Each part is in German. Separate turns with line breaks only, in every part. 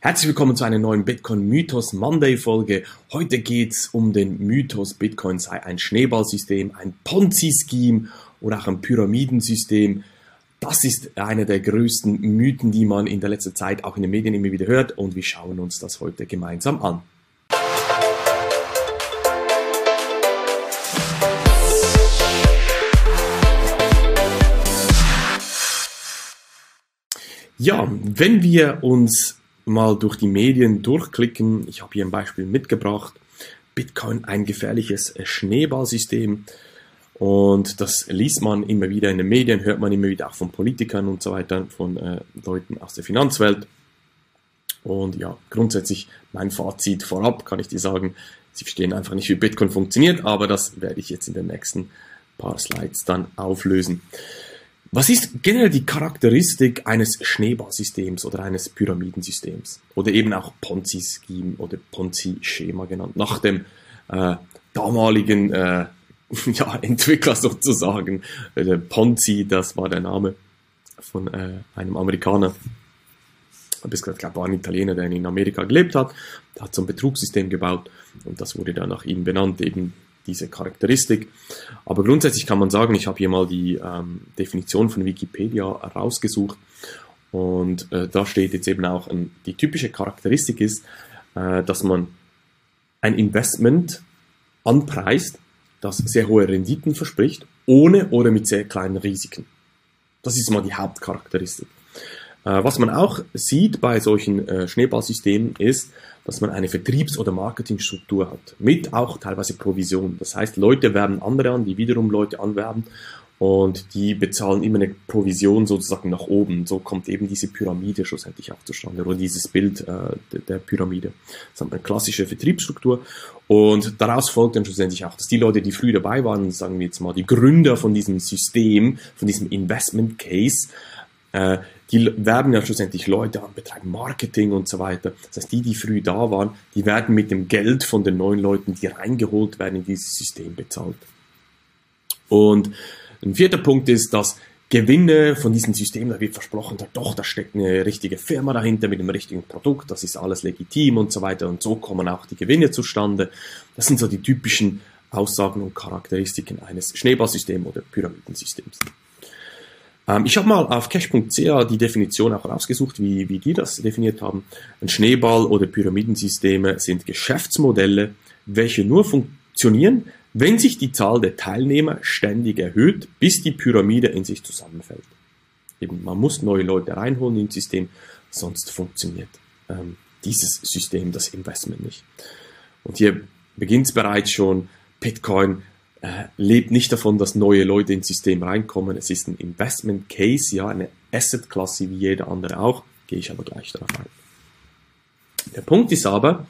Herzlich willkommen zu einer neuen Bitcoin Mythos Monday Folge. Heute geht es um den Mythos, Bitcoin sei ein Schneeballsystem, ein Ponzi-Scheme oder auch ein Pyramidensystem. Das ist einer der größten Mythen, die man in der letzten Zeit auch in den Medien immer wieder hört und wir schauen uns das heute gemeinsam an. Ja, wenn wir uns mal durch die Medien durchklicken. Ich habe hier ein Beispiel mitgebracht. Bitcoin ein gefährliches Schneeballsystem. Und das liest man immer wieder in den Medien, hört man immer wieder auch von Politikern und so weiter, von äh, Leuten aus der Finanzwelt. Und ja, grundsätzlich mein Fazit vorab kann ich dir sagen, sie verstehen einfach nicht, wie Bitcoin funktioniert, aber das werde ich jetzt in den nächsten paar Slides dann auflösen. Was ist generell die Charakteristik eines Schneeballsystems oder eines Pyramidensystems? Oder eben auch Ponzi-Scheme oder Ponzi-Schema genannt, nach dem äh, damaligen äh, ja, Entwickler sozusagen. Der Ponzi, das war der Name von äh, einem Amerikaner. Ich glaube, war ein Italiener, der in Amerika gelebt hat. Der hat so ein Betrugssystem gebaut und das wurde dann nach ihm benannt, eben diese Charakteristik. Aber grundsätzlich kann man sagen, ich habe hier mal die ähm, Definition von Wikipedia rausgesucht und äh, da steht jetzt eben auch, ein, die typische Charakteristik ist, äh, dass man ein Investment anpreist, das sehr hohe Renditen verspricht, ohne oder mit sehr kleinen Risiken. Das ist mal die Hauptcharakteristik. Äh, was man auch sieht bei solchen äh, Schneeballsystemen ist, dass man eine Vertriebs- oder Marketingstruktur hat, mit auch teilweise Provision. Das heißt, Leute werben andere an, die wiederum Leute anwerben und die bezahlen immer eine Provision sozusagen nach oben. So kommt eben diese Pyramide schlussendlich auch zustande oder dieses Bild äh, der Pyramide. Das ist eine klassische Vertriebsstruktur und daraus folgt dann schlussendlich auch, dass die Leute, die früh dabei waren, sagen wir jetzt mal die Gründer von diesem System, von diesem Investment Case, die werben ja schlussendlich Leute an, betreiben Marketing und so weiter. Das heißt, die, die früh da waren, die werden mit dem Geld von den neuen Leuten, die reingeholt werden, in dieses System bezahlt. Und ein vierter Punkt ist, dass Gewinne von diesem System, da wird versprochen, doch, da steckt eine richtige Firma dahinter mit dem richtigen Produkt, das ist alles legitim und so weiter und so kommen auch die Gewinne zustande. Das sind so die typischen Aussagen und Charakteristiken eines Schneeballsystems oder Pyramidensystems. Ähm, ich habe mal auf cash.ca die Definition auch rausgesucht, wie, wie die das definiert haben. Ein Schneeball- oder Pyramidensysteme sind Geschäftsmodelle, welche nur funktionieren, wenn sich die Zahl der Teilnehmer ständig erhöht, bis die Pyramide in sich zusammenfällt. Eben, man muss neue Leute reinholen ins System, sonst funktioniert ähm, dieses System, das Investment nicht. Und hier beginnt es bereits schon, Bitcoin lebt nicht davon, dass neue Leute ins System reinkommen. Es ist ein Investment Case, ja, eine Asset-Klasse wie jeder andere auch. Gehe ich aber gleich darauf ein. Der Punkt ist aber,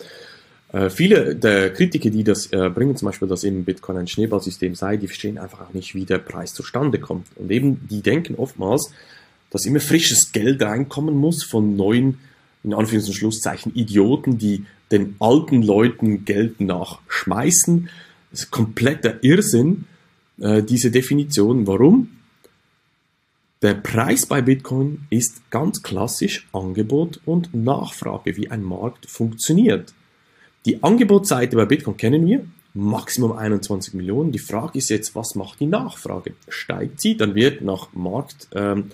äh, viele der Kritiker, die das äh, bringen, zum Beispiel, dass eben Bitcoin ein Schneeballsystem sei, die verstehen einfach auch nicht, wie der Preis zustande kommt. Und eben, die denken oftmals, dass immer frisches Geld reinkommen muss von neuen, in Anführungs- und Schlusszeichen, Idioten, die den alten Leuten Geld nachschmeißen das ist kompletter Irrsinn, äh, diese Definition. Warum? Der Preis bei Bitcoin ist ganz klassisch Angebot und Nachfrage, wie ein Markt funktioniert. Die Angebotsseite bei Bitcoin kennen wir, Maximum 21 Millionen. Die Frage ist jetzt, was macht die Nachfrage? Steigt sie, dann wird nach Marktkräften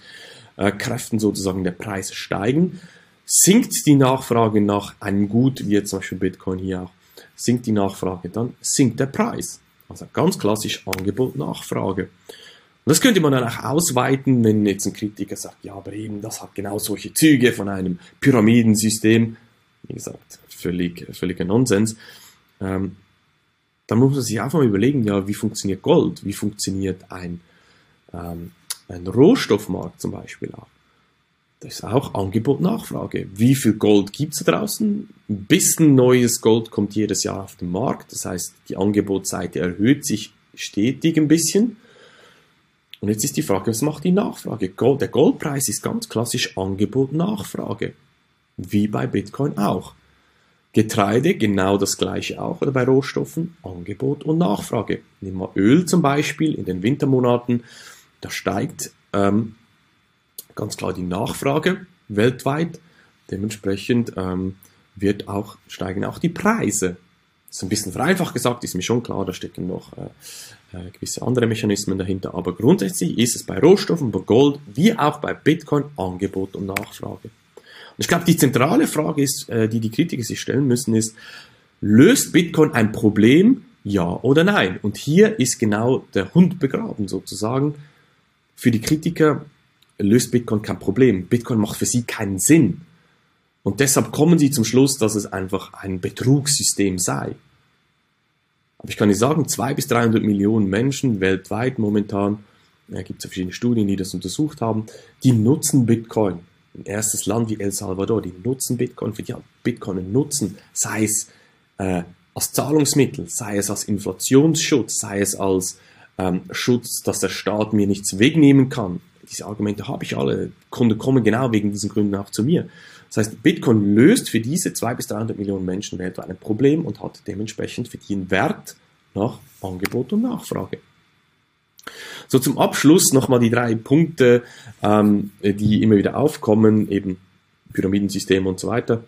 ähm, äh, sozusagen der Preis steigen. Sinkt die Nachfrage nach einem Gut, wie jetzt zum Beispiel Bitcoin hier auch, sinkt die Nachfrage, dann sinkt der Preis. Also ganz klassisch Angebot, Nachfrage. Und das könnte man dann auch ausweiten, wenn jetzt ein Kritiker sagt, ja, aber eben, das hat genau solche Züge von einem Pyramidensystem. Wie gesagt, völlig, völliger Nonsens. Ähm, dann muss man sich einfach mal überlegen, ja, wie funktioniert Gold? Wie funktioniert ein, ähm, ein Rohstoffmarkt zum Beispiel auch? Das ist auch Angebot-Nachfrage. Wie viel Gold gibt es da draußen? Ein bisschen neues Gold kommt jedes Jahr auf den Markt. Das heißt, die Angebotsseite erhöht sich stetig ein bisschen. Und jetzt ist die Frage, was macht die Nachfrage? Gold, der Goldpreis ist ganz klassisch Angebot-Nachfrage. Wie bei Bitcoin auch. Getreide genau das gleiche auch oder bei Rohstoffen Angebot und Nachfrage. Nehmen wir Öl zum Beispiel in den Wintermonaten, da steigt ähm, ganz klar die Nachfrage weltweit. dementsprechend ähm, wird auch, steigen auch die Preise. Das ist ein bisschen vereinfacht gesagt, ist mir schon klar, da stecken noch äh, äh, gewisse andere Mechanismen dahinter, aber grundsätzlich ist es bei Rohstoffen, bei Gold, wie auch bei Bitcoin Angebot und Nachfrage. Und ich glaube, die zentrale Frage ist, äh, die die Kritiker sich stellen müssen, ist, löst Bitcoin ein Problem, ja oder nein? Und hier ist genau der Hund begraben sozusagen. Für die Kritiker löst Bitcoin kein Problem. Bitcoin macht für sie keinen Sinn. Und deshalb kommen sie zum Schluss, dass es einfach ein Betrugssystem sei. Aber ich kann Ihnen sagen, 200 bis 300 Millionen Menschen weltweit momentan, da gibt es ja verschiedene Studien, die das untersucht haben, die nutzen Bitcoin. Ein erstes Land wie El Salvador, die nutzen Bitcoin, für die Bitcoin nutzen, sei es äh, als Zahlungsmittel, sei es als Inflationsschutz, sei es als ähm, Schutz, dass der Staat mir nichts wegnehmen kann. Diese Argumente habe ich alle. Kunden kommen genau wegen diesen Gründen auch zu mir. Das heißt, Bitcoin löst für diese 200 bis 300 Millionen Menschen weltweit ein Problem und hat dementsprechend für die einen Wert nach Angebot und Nachfrage. So zum Abschluss nochmal die drei Punkte, ähm, die immer wieder aufkommen, eben Pyramidensystem und so weiter.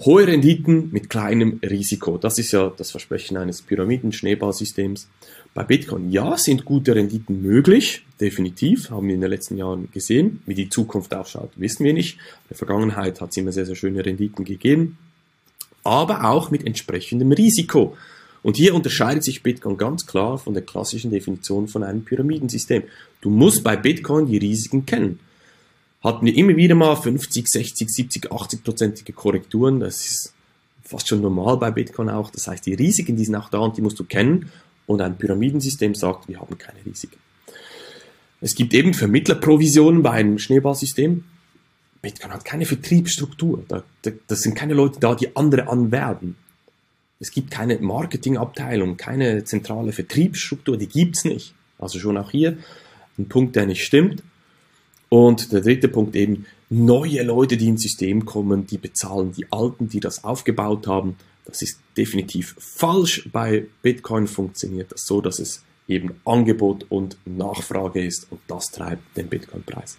Hohe Renditen mit kleinem Risiko. Das ist ja das Versprechen eines Pyramiden-Schneeballsystems. Bei Bitcoin, ja, sind gute Renditen möglich. Definitiv. Haben wir in den letzten Jahren gesehen. Wie die Zukunft ausschaut, wissen wir nicht. In der Vergangenheit hat es immer sehr, sehr schöne Renditen gegeben. Aber auch mit entsprechendem Risiko. Und hier unterscheidet sich Bitcoin ganz klar von der klassischen Definition von einem Pyramidensystem. Du musst bei Bitcoin die Risiken kennen hatten wir immer wieder mal 50, 60, 70, 80-prozentige Korrekturen. Das ist fast schon normal bei Bitcoin auch. Das heißt, die Risiken, die sind auch da und die musst du kennen. Und ein Pyramidensystem sagt, wir haben keine Risiken. Es gibt eben Vermittlerprovisionen bei einem Schneeballsystem. Bitcoin hat keine Vertriebsstruktur. Da, da, das sind keine Leute da, die andere anwerben. Es gibt keine Marketingabteilung, keine zentrale Vertriebsstruktur, die gibt's nicht. Also schon auch hier ein Punkt, der nicht stimmt. Und der dritte Punkt eben, neue Leute, die ins System kommen, die bezahlen die Alten, die das aufgebaut haben. Das ist definitiv falsch. Bei Bitcoin funktioniert das so, dass es eben Angebot und Nachfrage ist und das treibt den Bitcoin-Preis.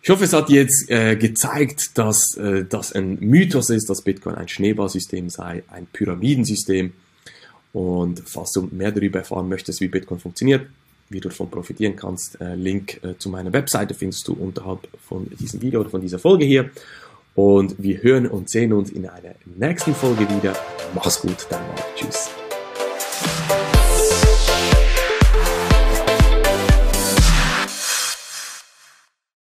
Ich hoffe, es hat jetzt äh, gezeigt, dass äh, das ein Mythos ist, dass Bitcoin ein Schneeballsystem sei, ein Pyramidensystem. Und falls du mehr darüber erfahren möchtest, wie Bitcoin funktioniert, wie du davon profitieren kannst. Äh, Link äh, zu meiner Webseite findest du unterhalb von diesem Video oder von dieser Folge hier. Und wir hören und sehen uns in einer nächsten Folge wieder. Mach's gut, dein Marc. Tschüss.